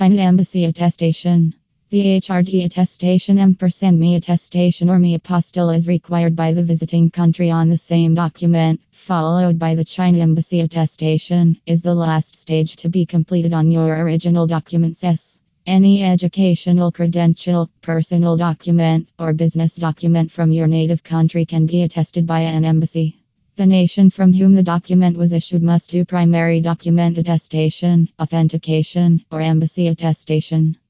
China Embassy Attestation. The HRD attestation ampersand MEA attestation or MEA apostille is required by the visiting country on the same document, followed by the China Embassy attestation, is the last stage to be completed on your original documents. S. Any educational credential, personal document, or business document from your native country can be attested by an embassy. The nation from whom the document was issued must do primary document attestation, authentication, or embassy attestation.